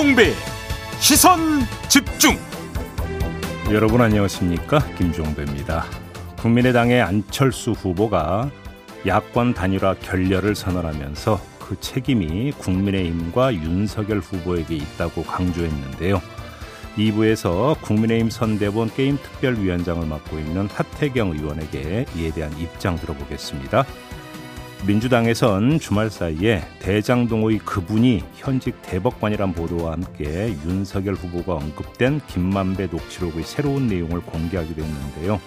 김종배 시선 집중. 여러분 안녕하십니까? 김종배입니다. 국민의당의 안철수 후보가 야권 단일화 결렬을 선언하면서 그 책임이 국민의힘과 윤석열 후보에게 있다고 강조했는데요. 2부에서 국민의힘 선대본 게임 특별위원장을 맡고 있는 하태경 의원에게 이에 대한 입장 들어보겠습니다. 민주당에선 주말 사이에 대장동의 그분이 현직 대법관이란 보도와 함께 윤석열 후보가 언급된 김만배 녹취록의 새로운 내용을 공개하기도 했는데요.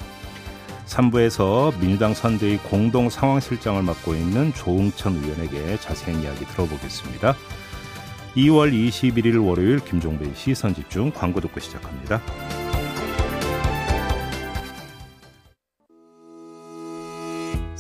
3부에서 민주당 선대의 공동 상황실장을 맡고 있는 조응천 의원에게 자세한 이야기 들어보겠습니다. 2월 21일 월요일 김종배의 시선 집중 광고 듣고 시작합니다.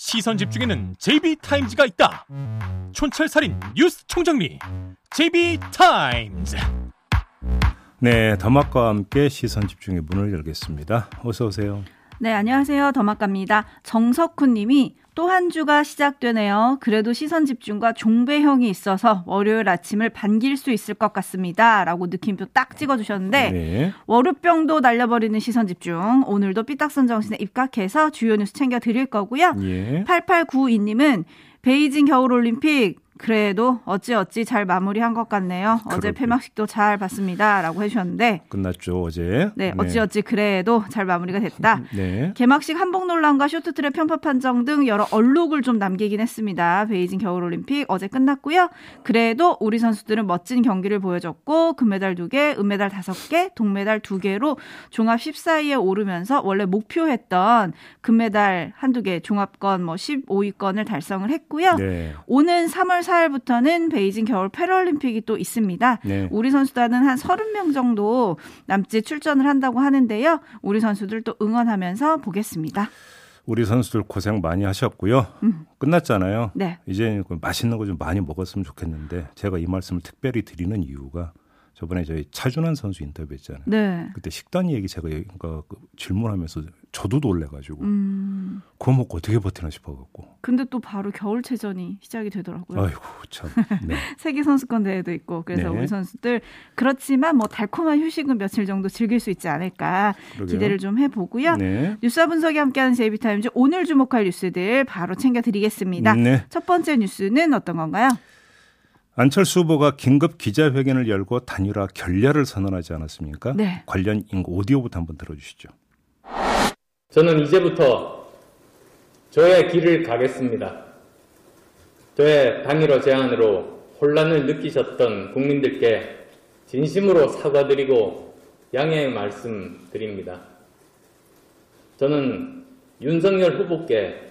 시선 집중에는 JB타임즈가 있다 촌철살인 뉴스 총정리 JB타임즈 네, 더마과 함께 시선 집중의 문을 열겠습니다. 어서 오세요. 네, 안녕하세요. 더마카입니다. 정석훈 님이 또 한 주가 시작되네요. 그래도 시선 집중과 종배형이 있어서 월요일 아침을 반길 수 있을 것 같습니다. 라고 느낌표 딱 찍어주셨는데, 네. 월요병도 날려버리는 시선 집중. 오늘도 삐딱선 정신에 입각해서 주요 뉴스 챙겨 드릴 거고요. 예. 8892님은 베이징 겨울올림픽 그래도 어찌어찌 잘 마무리한 것 같네요. 어제 그러게요. 폐막식도 잘 봤습니다. 라고 해주셨는데, 끝났죠, 어제. 네, 어찌어찌 그래도 잘 마무리가 됐다. 네. 개막식 한복 논란과 쇼트트랙 편파 판정 등 여러 얼룩을 좀 남기긴 했습니다. 베이징 겨울올림픽 어제 끝났고요. 그래도 우리 선수들은 멋진 경기를 보여줬고 금메달 2개, 은메달 5개, 동메달 2개로 종합 14위에 오르면서 원래 목표했던 금메달 한두 개, 종합권 뭐 15위권을 달성을 했고요. 네. 오는 3월 4일부터는 베이징 겨울 패럴림픽이 또 있습니다. 네. 우리 선수단은 한 30명 정도 남짓 출전을 한다고 하는데요. 우리 선수들 또 응원하면서 보겠습니다. 우리 선수들 고생 많이 하셨고요. 음. 끝났잖아요. 네. 이제 그 맛있는 거 좀 많이 먹었으면 좋겠는데 제가 이 말씀을 특별히 드리는 이유가 저번에 저희 차준환 선수 인터뷰했잖아요. 네. 그때 식단 얘기 제가 그 질문하면서 저도 놀래가지고 음. 그거 먹고 어떻게 버티나 싶어갖고 근데 또 바로 겨울체전이 시작이 되더라고요. 아이고 참. 네. 세계 선수권 대회도 있고 그래서 네. 우리 선수들 그렇지만 뭐 달콤한 휴식은 며칠 정도 즐길 수 있지 않을까 그러게요. 기대를 좀 해보고요. 네. 뉴스와 분석이 함께하는 제이비타임즈 오늘 주목할 뉴스들 바로 챙겨드리겠습니다. 네. 첫 번째 뉴스는 어떤 건가요? 안철수 후보가 긴급 기자회견을 열고 단일화 결렬을 선언하지 않았습니까? 네. 관련 오디오부터 한번 들어주시죠. 저는 이제부터 저의 길을 가겠습니다. 저의 당일호 제안으로 혼란을 느끼셨던 국민들께 진심으로 사과드리고 양해의 말씀 드립니다. 저는 윤석열 후보께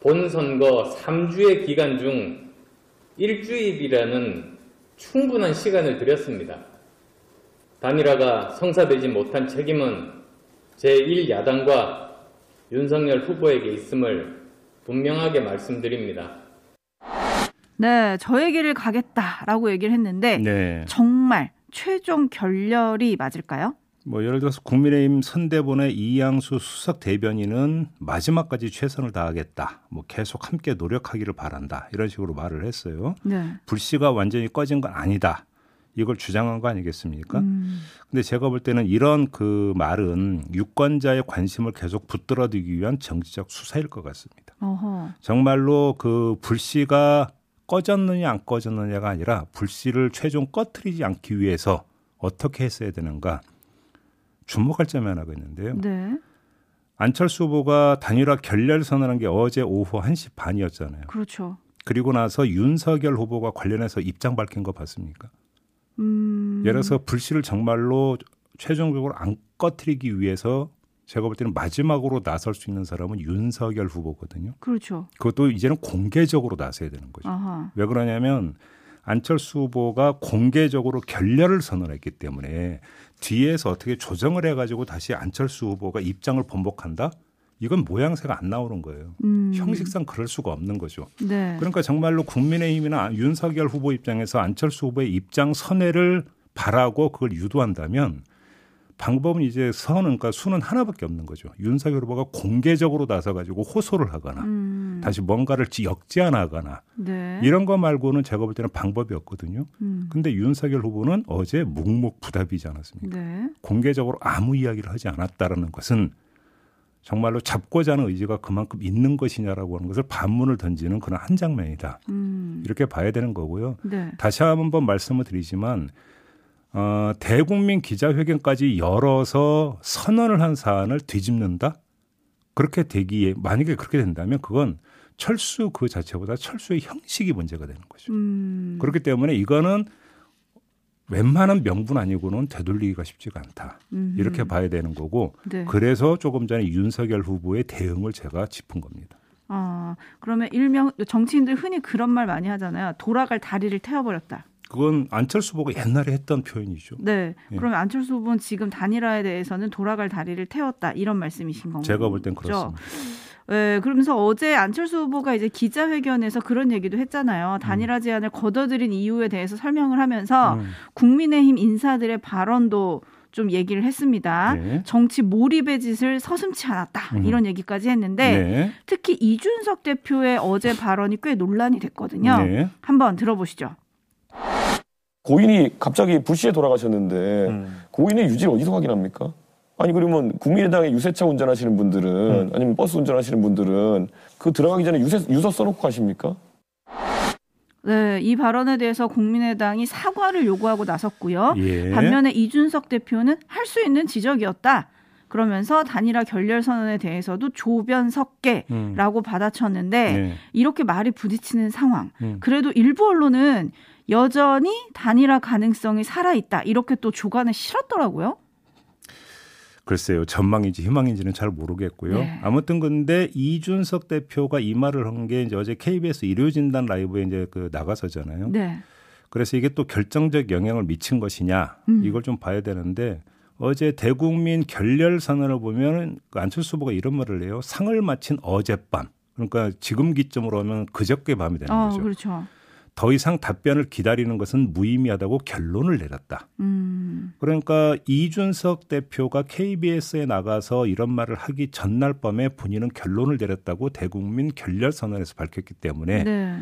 본선거 3주의 기간 중 일주일이라는 충분한 시간을 드렸습니다. 단일화가 성사되지 못한 책임은 제1야당과 윤석열 후보에게 있음을 분명하게 말씀드립니다. 네, 저의 길을 가겠다라고 얘기를 했는데 네. 정말 최종 결렬이 맞을까요? 뭐 예를 들어서 국민의힘 선대본의 이양수 수석 대변인은 마지막까지 최선을 다하겠다. 뭐 계속 함께 노력하기를 바란다. 이런 식으로 말을 했어요. 네. 불씨가 완전히 꺼진 건 아니다. 이걸 주장한 거 아니겠습니까? 음, 근데 제가 볼 때는 이런 그 말은 유권자의 관심을 계속 붙들어두기 위한 정치적 수사일 것 같습니다. 어허. 정말로 그 불씨가 꺼졌느냐 안 꺼졌느냐가 아니라 불씨를 최종 꺼트리지 않기 위해서 어떻게 했어야 되는가 주목할 점이 하나가 있는데요. 네. 안철수 후보가 단일화 결렬 선언한 게 어제 오후 1시 반이었잖아요. 그렇죠. 그리고 나서 윤석열 후보가 관련해서 입장 밝힌 거 봤습니까? 음. 예를 들어서 불씨를 정말로 최종적으로 안 꺼트리기 위해서 제가 볼 때는 마지막으로 나설 수 있는 사람은 윤석열 후보거든요. 그렇죠. 그것도 이제는 공개적으로 나서야 되는 거죠. 아하. 왜 그러냐면 안철수 후보가 공개적으로 결렬을 선언했기 때문에 뒤에서 어떻게 조정을 해가지고 다시 안철수 후보가 입장을 번복한다? 이건 모양새가 안 나오는 거예요. 음. 형식상 그럴 수가 없는 거죠. 네. 그러니까 정말로 국민의힘이나 윤석열 후보 입장에서 안철수 후보의 입장 선회를 바라고 그걸 유도한다면 방법은 이제 선은 그러니까 수는 하나밖에 없는 거죠. 윤석열 후보가 공개적으로 나서 가지고 호소를 하거나 음. 다시 뭔가를 역제안하거나 네. 이런 거 말고는 제가 볼 때는 방법이 없거든요. 음. 근데 윤석열 후보는 어제 묵묵부답이지 않았습니까? 네. 공개적으로 아무 이야기를 하지 않았다라는 것은 정말로 잡고자 하는 의지가 그만큼 있는 것이냐라고 하는 것을 반문을 던지는 그런 한 장면이다. 음. 이렇게 봐야 되는 거고요. 네. 다시 한번 말씀을 드리지만 어, 대국민 기자회견까지 열어서 선언을 한 사안을 뒤집는다? 그렇게 되기에 만약에 그렇게 된다면 그건 철수 그 자체보다 철수의 형식이 문제가 되는 거죠. 음. 그렇기 때문에 이거는 웬만한 명분 아니고는 되돌리기가 쉽지가 않다. 음흠. 이렇게 봐야 되는 거고 네. 그래서 조금 전에 윤석열 후보의 대응을 제가 짚은 겁니다. 아, 그러면 일명 정치인들 흔히 그런 말 많이 하잖아요. 돌아갈 다리를 태워버렸다. 그건 안철수 후보가 옛날에 했던 표현이죠. 네. 예. 그러면 안철수 후보는 지금 단일화에 대해서는 돌아갈 다리를 태웠다 이런 말씀이신 건가요? 제가 볼 땐 그렇습니다. 네, 그러면서 어제 안철수 후보가 이제 기자회견에서 그런 얘기도 했잖아요. 단일화 제안을 거둬들인 이유에 대해서 설명을 하면서 음. 국민의힘 인사들의 발언도 좀 얘기를 했습니다. 네. 정치 몰입의 짓을 서슴치 않았다. 음. 이런 얘기까지 했는데 네. 특히 이준석 대표의 어제 발언이 꽤 논란이 됐거든요. 네. 한번 들어보시죠. 고인이 갑자기 불시에 돌아가셨는데 음. 고인의 유지를 어디서 확인합니까? 아니 그러면 국민의당에 유세차 운전하시는 분들은 음. 아니면 버스 운전하시는 분들은 그 들어가기 전에 유세, 유서 써놓고 가십니까? 네, 이 발언에 대해서 국민의당이 사과를 요구하고 나섰고요. 예. 반면에 이준석 대표는 할 수 있는 지적이었다. 그러면서 단일화 결렬 선언에 대해서도 조변 석계라고 음. 받아쳤는데 네. 이렇게 말이 부딪히는 상황. 음. 그래도 일부 언론은 여전히 단일화 가능성이 살아 있다. 이렇게 또 주관을 실었더라고요. 글쎄요. 전망인지 희망인지는 잘 모르겠고요. 네. 아무튼 근데 이준석 대표가 이 말을 한 게 이제 어제 KBS 일요진단 라이브에 이제 그 나가서잖아요. 네. 그래서 이게 또 결정적 영향을 미친 것이냐 음. 이걸 좀 봐야 되는데 어제 대국민 결렬 선언을 보면 그 안철수 후보가 이런 말을 해요. 상을 마친 어젯밤. 그러니까 지금 기점으로 하면 그저께 밤이 되는 어, 거죠. 그렇죠. 더 이상 답변을 기다리는 것은 무의미하다고 결론을 내렸다. 음. 그러니까 이준석 대표가 KBS에 나가서 이런 말을 하기 전날 밤에 본인은 결론을 내렸다고 대국민 결렬 선언에서 밝혔기 때문에 네.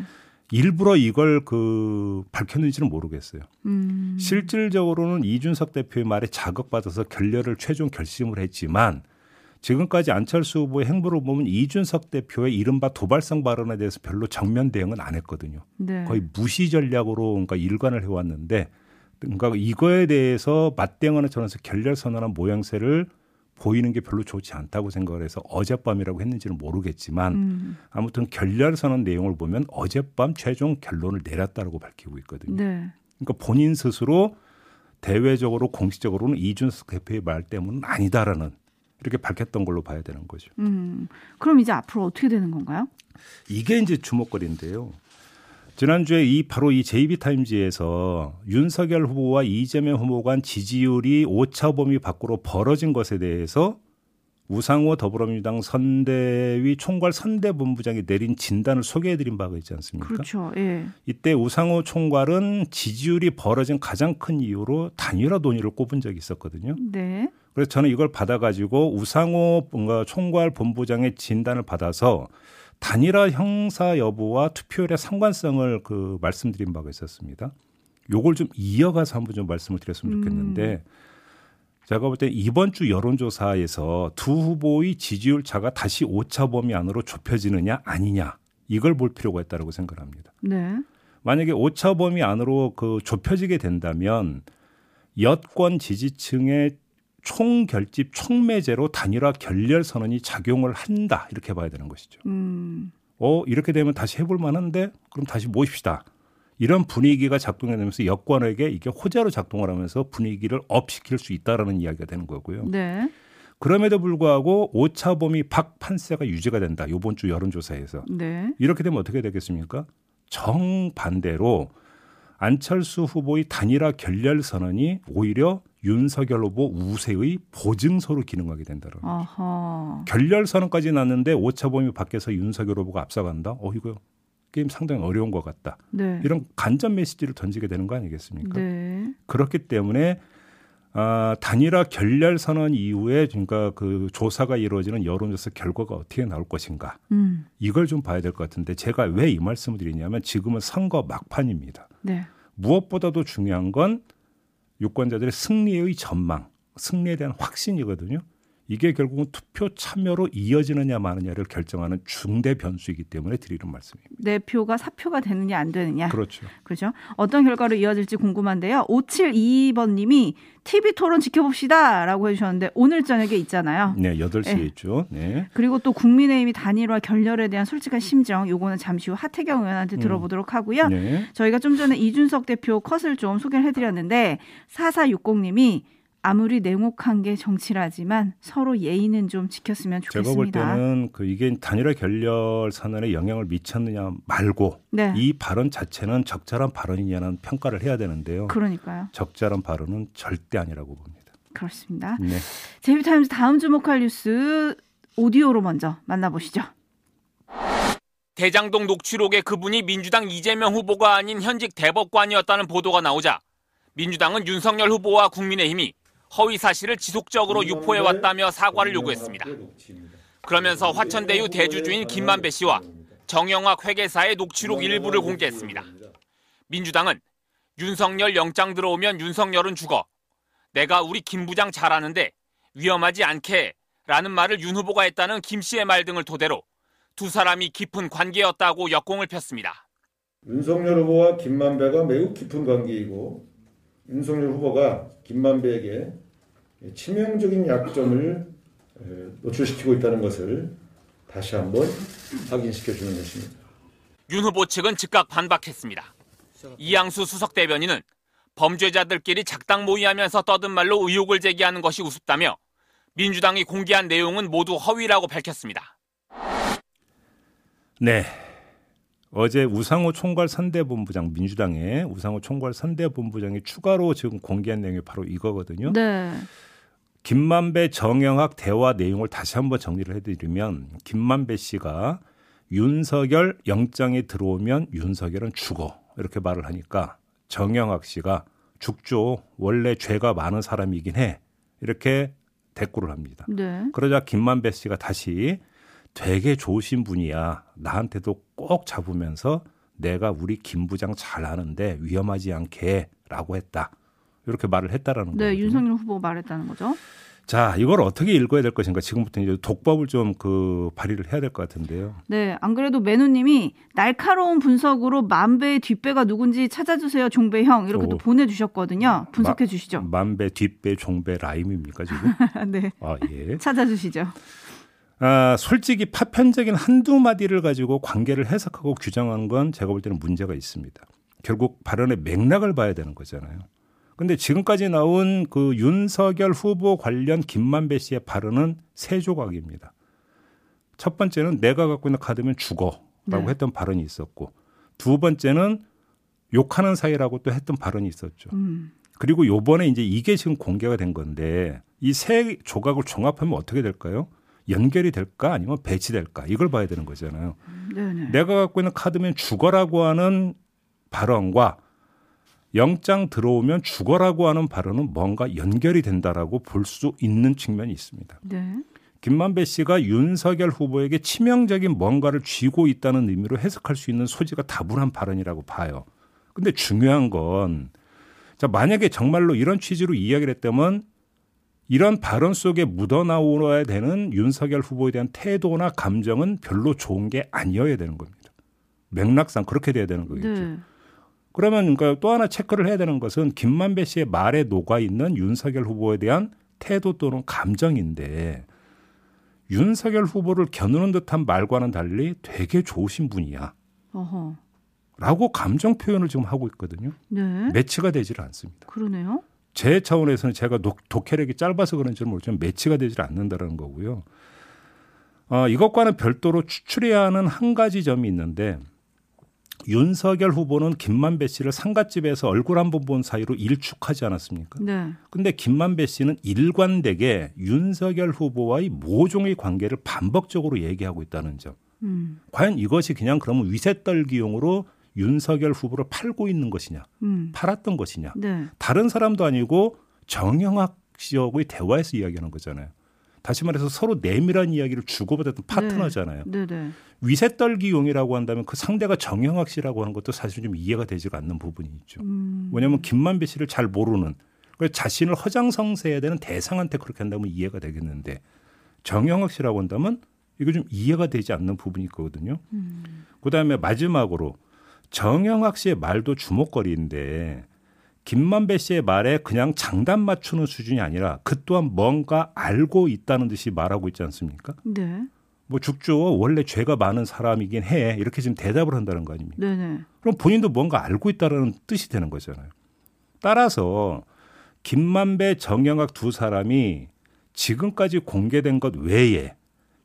일부러 이걸 그 밝혔는지는 모르겠어요. 음. 실질적으로는 이준석 대표의 말에 자극받아서 결렬을 최종 결심을 했지만 지금까지 안철수 후보의 행보를 보면 이준석 대표의 이른바 도발성 발언에 대해서 별로 정면 대응은 안 했거든요. 네. 거의 무시 전략으로 그러니까 일관을 해왔는데 그러니까 이거에 대해서 맞대응하는 전에서 결렬 선언한 모양새를 보이는 게 별로 좋지 않다고 생각을 해서 어젯밤이라고 했는지는 모르겠지만 음. 아무튼 결렬 선언 내용을 보면 어젯밤 최종 결론을 내렸다고 밝히고 있거든요. 네. 그러니까 본인 스스로 대외적으로 공식적으로는 이준석 대표의 말 때문은 아니다라는 이렇게 밝혔던 걸로 봐야 되는 거죠. 음, 그럼 이제 앞으로 어떻게 되는 건가요? 이게 이제 주목거리인데요. 지난주에 이 바로 이 JB타임즈에서 윤석열 후보와 이재명 후보 간 지지율이 오차 범위 밖으로 벌어진 것에 대해서 우상호 더불어민주당 선대위 총괄 선대본부장이 내린 진단을 소개해드린 바가 있지 않습니까? 그렇죠. 예. 이때 우상호 총괄은 지지율이 벌어진 가장 큰 이유로 단일화 논의를 꼽은 적이 있었거든요. 네. 그래서 저는 이걸 받아가지고 우상호 뭔가 총괄 본부장의 진단을 받아서 단일화 형사 여부와 투표율의 상관성을 그 말씀드린 바가 있었습니다. 요걸 좀 이어가서 한번 좀 말씀을 드렸으면 좋겠는데 음. 제가 볼 때 이번 주 여론조사에서 두 후보의 지지율 차가 다시 오차 범위 안으로 좁혀지느냐 아니냐 이걸 볼 필요가 있다고 생각합니다. 네. 만약에 오차 범위 안으로 그 좁혀지게 된다면 여권 지지층의 총결집 총매제로 단일화 결렬 선언이 작용을 한다 이렇게 봐야 되는 것이죠. 음. 어 이렇게 되면 다시 해볼 만한데 그럼 다시 모십시다. 이런 분위기가 작동해 내면서 여권에게 이게 호재로 작동을 하면서 분위기를 업시킬 수 있다라는 이야기가 되는 거고요. 네. 그럼에도 불구하고 오차 범위 박 판세가 유지가 된다. 이번 주 여론조사에서. 네. 이렇게 되면 어떻게 되겠습니까? 정반대로 안철수 후보의 단일화 결렬 선언이 오히려 윤석열 후보 우세의 보증서로 기능하게 된다는 거죠. 결렬 선언까지 났는데 오차범위 밖에서 윤석열 후보가 앞서간다. 어 이거 게임 상당히 어려운 것 같다. 네. 이런 간접 메시지를 던지게 되는 거 아니겠습니까? 네. 그렇기 때문에 아, 단일화 결렬 선언 이후에 그러니까 그 조사가 이루어지는 여론조사 결과가 어떻게 나올 것인가 음. 이걸 좀 봐야 될 것 같은데 제가 왜 이 말씀을 드리냐면 지금은 선거 막판입니다. 네. 무엇보다도 중요한 건 유권자들의 승리의 전망, 승리에 대한 확신이거든요. 이게 결국은 투표 참여로 이어지느냐 마느냐를 결정하는 중대 변수이기 때문에 드리는 말씀입니다. 내 표가 사표가 되느냐 안 되느냐. 그렇죠. 그렇죠. 어떤 결과로 이어질지 궁금한데요. 5722번 님이 TV 토론 지켜봅시다 라고 해주셨는데 오늘 저녁에 있잖아요. 네, 8시에 네. 있죠. 네. 그리고 또 국민의힘이 단일화 결렬에 대한 솔직한 심정 요거는 잠시 후 하태경 의원한테 음. 들어보도록 하고요. 네. 저희가 좀 전에 이준석 대표 컷을 좀 소개를 해드렸는데 4460님이 아무리 냉혹한 게 정치라지만 서로 예의는 좀 지켰으면 제가 볼 좋겠습니다. 때는 그 이게 단일화 결렬 선언에 영향을 미쳤느냐 말고 네. 이 발언 자체는 적절한 발언이냐는 평가를 해야 되는데요. 그러니까요. 적절한 발언은 절대 아니라고 봅니다. 그렇습니다. 네. 제이비타임즈 다음 주목할 뉴스 오디오로 먼저 만나보시죠. 대장동 녹취록에 그분이 민주당 이재명 후보가 아닌 현직 대법관이었다는 보도가 나오자 민주당은 윤석열 후보와 국민의힘이 허위 사실을 지속적으로 유포해 왔다며 사과를 요구했습니다. 그러면서 화천대유 대주주인 김만배 씨와 정영학 회계사의 녹취록 일부를 공개했습니다. 민주당은 윤석열 영장 들어오면 윤석열은 죽어. 내가 우리 김 부장 잘하는데 위험하지 않게 라는 말을 윤 후보가 했다는 김 씨의 말 등을 토대로 두 사람이 깊은 관계였다고 역공을 폈습니다. 윤석열 후보와 김만배가 매우 깊은 관계이고 윤석열 후보가 김만배에게 치명적인 약점을 에, 노출시키고 있다는 것을 다시 한번 확인시켜 주는 것입니다. 윤 후보 측은 즉각 반박했습니다. 이양수 수석 대변인은 범죄자들끼리 작당 모의하면서 떠든 말로 의혹을 제기하는 것이 우습다며 민주당이 공개한 내용은 모두 허위라고 밝혔습니다. 네. 어제 우상호 총괄 선대본부장 민주당의 우상호 총괄 선대본부장이 추가로 지금 공개한 내용이 바로 이거거든요. 네. 김만배 정영학 대화 내용을 다시 한번 정리를 해드리면 김만배 씨가 윤석열 영장이 들어오면 윤석열은 죽어 이렇게 말을 하니까 정영학 씨가 죽죠 원래 죄가 많은 사람이긴 해 이렇게 대꾸를 합니다. 네. 그러자 김만배 씨가 다시 되게 좋으신 분이야. 나한테도 꼭 잡으면서 내가 우리 김 부장 잘 아는데 위험하지 않게라고 했다. 이렇게 말을 했다라는 네, 거거든요. 윤석열 후보가 말했다는 거죠. 자, 이걸 어떻게 읽어야 될 것인가? 지금부터 이제 독법을 좀 그 발휘를 해야 될 것 같은데요. 네, 안 그래도 매누님이 날카로운 분석으로 만배의 뒷배가 누군지 찾아주세요, 종배형 이렇게 오. 또 보내주셨거든요. 분석해 주시죠. 만배, 뒷배, 종배 라임입니까 지금? 네, 아 예. 찾아주시죠. 아, 솔직히 파편적인 한두 마디를 가지고 관계를 해석하고 규정하는 건 제가 볼 때는 문제가 있습니다. 결국 발언의 맥락을 봐야 되는 거잖아요. 근데 지금까지 나온 그 윤석열 후보 관련 김만배 씨의 발언은 세 조각입니다. 첫 번째는 내가 갖고 있는 카드면 죽어라고 네. 했던 발언이 있었고 두 번째는 욕하는 사이라고 또 했던 발언이 있었죠. 음, 그리고 요번에 이제 이게 지금 공개가 된 건데 이 세 조각을 종합하면 어떻게 될까요? 연결이 될까 아니면 배치될까 이걸 봐야 되는 거잖아요. 네네. 내가 갖고 있는 카드면 죽어라고 하는 발언과 영장 들어오면 죽어라고 하는 발언은 뭔가 연결이 된다라고 볼 수 있는 측면이 있습니다. 네. 김만배 씨가 윤석열 후보에게 치명적인 뭔가를 쥐고 있다는 의미로 해석할 수 있는 소지가 다분한 발언이라고 봐요. 근데 중요한 건 자, 만약에 정말로 이런 취지로 이야기를 했다면 이런 발언 속에 묻어나오야 되는 윤석열 후보에 대한 태도나 감정은 별로 좋은 게 아니어야 되는 겁니다. 맥락상 그렇게 돼야 되는 거겠죠. 네. 그러면 그러니까 또 하나 체크를 해야 되는 것은 김만배 씨의 말에 녹아 있는 윤석열 후보에 대한 태도 또는 감정인데 윤석열 후보를 겨누는 듯한 말과는 달리 되게 좋으신 분이야. 어허. 라고 감정 표현을 지금 하고 있거든요. 네. 매치가 되질 않습니다. 그러네요. 제 차원에서는 제가 독, 독해력이 짧아서 그런지는 모르지만 매치가 되질 않는다는 거고요. 어, 이것과는 별도로 추출해야 하는 한 가지 점이 있는데 윤석열 후보는 김만배 씨를 상갓집에서 얼굴 한 번 본 사이로 일축하지 않았습니까? 네. 근데 김만배 씨는 일관되게 윤석열 후보와의 모종의 관계를 반복적으로 얘기하고 있다는 점. 음. 과연 이것이 그냥 그러면 위세 떨기용으로 윤석열 후보를 팔고 있는 것이냐, 음. 팔았던 것이냐. 네. 다른 사람도 아니고 정영학 씨하고의 대화에서 이야기하는 거잖아요. 다시 말해서 서로 내밀한 이야기를 주고받았던 파트너잖아요. 네, 네. 위세 떨기용이라고 한다면 그 상대가 정영학 씨라고 하는 것도 사실 좀 이해가 되지가 않는 부분이 있죠. 음. 왜냐하면 김만배 씨를 잘 모르는 자신을 허장성세해야 되는 대상한테 그렇게 한다면 이해가 되겠는데 정영학 씨라고 한다면 이거 좀 이해가 되지 않는 부분이 있거든요. 음. 그다음에 마지막으로 정영학 씨의 말도 주목거리인데 김만배 씨의 말에 그냥 장단 맞추는 수준이 아니라 그 또한 뭔가 알고 있다는 듯이 말하고 있지 않습니까? 네. 뭐 죽죠. 원래 죄가 많은 사람이긴 해. 이렇게 지금 대답을 한다는 거 아닙니까? 네, 네. 그럼 본인도 뭔가 알고 있다는 뜻이 되는 거잖아요. 따라서 김만배, 정영학 두 사람이 지금까지 공개된 것 외에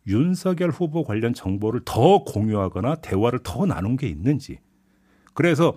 윤석열 후보 관련 정보를 더 공유하거나 대화를 더 나눈 게 있는지. 그래서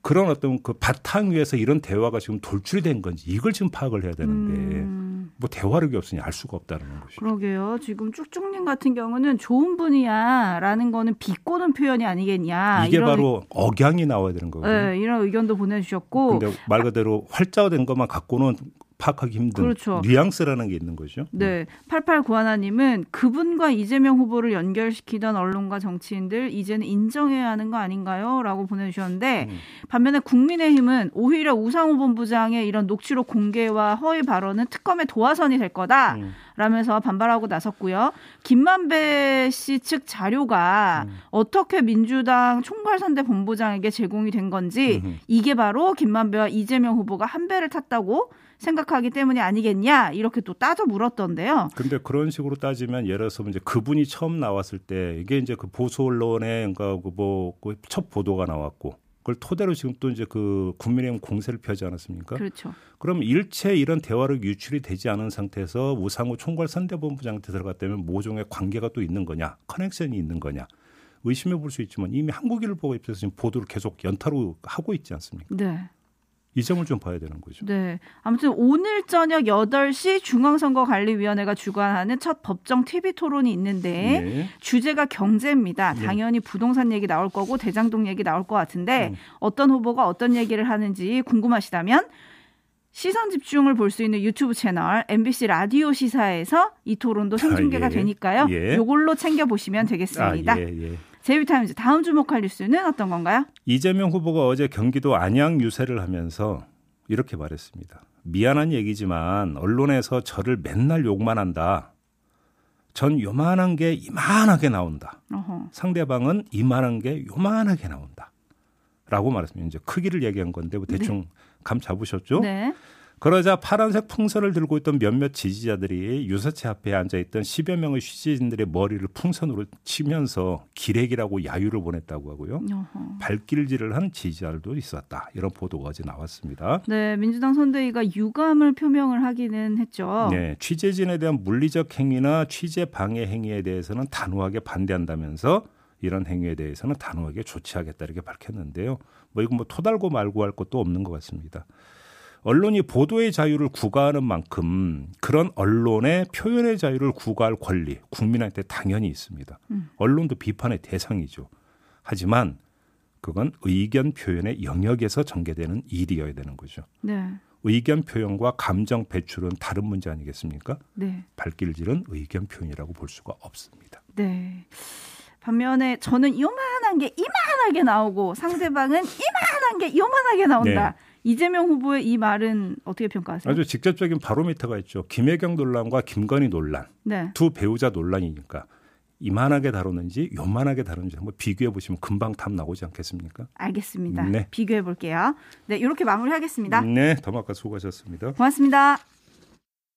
그런 어떤 그 바탕 위에서 이런 대화가 지금 돌출이 된 건지 이걸 지금 파악을 해야 되는데 음. 뭐 대화력이 없으니 알 수가 없다는 것이죠. 그러게요. 지금 쭉쭉님 같은 경우는 좋은 분이야라는 거는 비꼬는 표현이 아니겠냐. 이게 바로 억양이 나와야 되는 거거든요. 네, 이런 의견도 보내주셨고. 근데 말 그대로 활자화된 것만 갖고는 파악하기 힘든 그렇죠. 뉘앙스라는 게 있는 거죠. 네, 8891님은 그분과 이재명 후보를 연결시키던 언론과 정치인들 이제는 인정해야 하는 거 아닌가요? 라고 보내주셨는데 음. 반면에 국민의힘은 오히려 우상호 본부장의 이런 녹취록 공개와 허위 발언은 특검의 도화선이 될 거다. 음. 라면서 반발하고 나섰고요. 김만배 씨 측 자료가 음. 어떻게 민주당 총괄선대 본부장에게 제공이 된 건지. 이게 바로 김만배와 이재명 후보가 한 배를 탔다고 생각하기 때문이 아니겠냐 이렇게 또 따져 물었던데요. 근데 그런 식으로 따지면 예를 들어서 이제 그분이 처음 나왔을 때 이게 이제 그 보수 언론에 그러니까 뭐첫 보도가 나왔고 그걸 토대로 지금 또 이제 그 국민의힘 공세를 펴지 않았습니까? 그렇죠. 그럼 일체 이런 대화를 유출이 되지 않은 상태에서 우상호 총괄 선대본부장한테 들어갔다면 모종의 관계가 또 있는 거냐, 커넥션이 있는 거냐 의심해 볼 수 있지만 이미 한국일보 입장에서 지금 보도를 계속 연타로 하고 있지 않습니까? 네. 이 점을 좀 봐야 되는 거죠. 네. 아무튼 오늘 저녁 8시 중앙선거관리위원회가 주관하는 첫 법정 TV 토론이 있는데 네. 주제가 경제입니다. 네. 당연히 부동산 얘기 나올 거고 대장동 얘기 나올 것 같은데 음. 어떤 후보가 어떤 얘기를 하는지 궁금하시다면 시선 집중을 볼 수 있는 유튜브 채널 MBC 라디오 시사에서 이 토론도 생중계가 아, 예. 되니까요. 예. 요걸로 챙겨 보시면 되겠습니다. 아, 예, 예. 제이비타임즈 다음 주목할 뉴스는 어떤 건가요? 이재명 후보가 어제 경기도 안양 유세를 하면서 이렇게 말했습니다. 미안한 얘기지만 언론에서 저를 맨날 욕만 한다. 전 요만한 게 이만하게 나온다. 어허. 상대방은 이만한 게 요만하게 나온다. 라고 말했습니다. 이제 크기를 얘기한 건데 뭐 대충 감 잡으셨죠? 네. 그러자 파란색 풍선을 들고 있던 몇몇 지지자들이 유세체 앞에 앉아 있던 10여 명의 취재진들의 머리를 풍선으로 치면서 기레기라고 야유를 보냈다고 하고요. 어허. 발길질을 한 지지자들도 있었다. 이런 보도가 어제 나왔습니다. 네, 민주당 선대위가 유감을 표명을 하기는 했죠. 네, 취재진에 대한 물리적 행위나 취재 방해 행위에 대해서는 단호하게 반대한다면서 이런 행위에 대해서는 단호하게 조치하겠다 이렇게 밝혔는데요. 뭐 이거 뭐 토달고 말고 할 것도 없는 것 같습니다. 언론이 보도의 자유를 구가하는 만큼 그런 언론의 표현의 자유를 구가할 권리 국민한테 당연히 있습니다. 음. 언론도 비판의 대상이죠. 하지만 그건 의견 표현의 영역에서 전개되는 일이어야 되는 거죠. 네. 의견 표현과 감정 배출은 다른 문제 아니겠습니까? 네. 발길질은 의견 표현이라고 볼 수가 없습니다. 네. 반면에 저는 요만한 게 이만하게 나오고 상대방은 이만한 게 요만하게 나온다. 이재명 후보의 이 말은 어떻게 평가하세요? 아주 직접적인 바로미터가 있죠. 김혜경 논란과 김건희 논란 네. 두 배우자 논란이니까 이만하게 다루는지 요만하게 다루는지 한번 비교해 보시면 금방 답 나오지 않겠습니까? 알겠습니다. 네. 비교해 볼게요. 네, 이렇게 마무리하겠습니다. 네, 더마카 수고하셨습니다. 고맙습니다.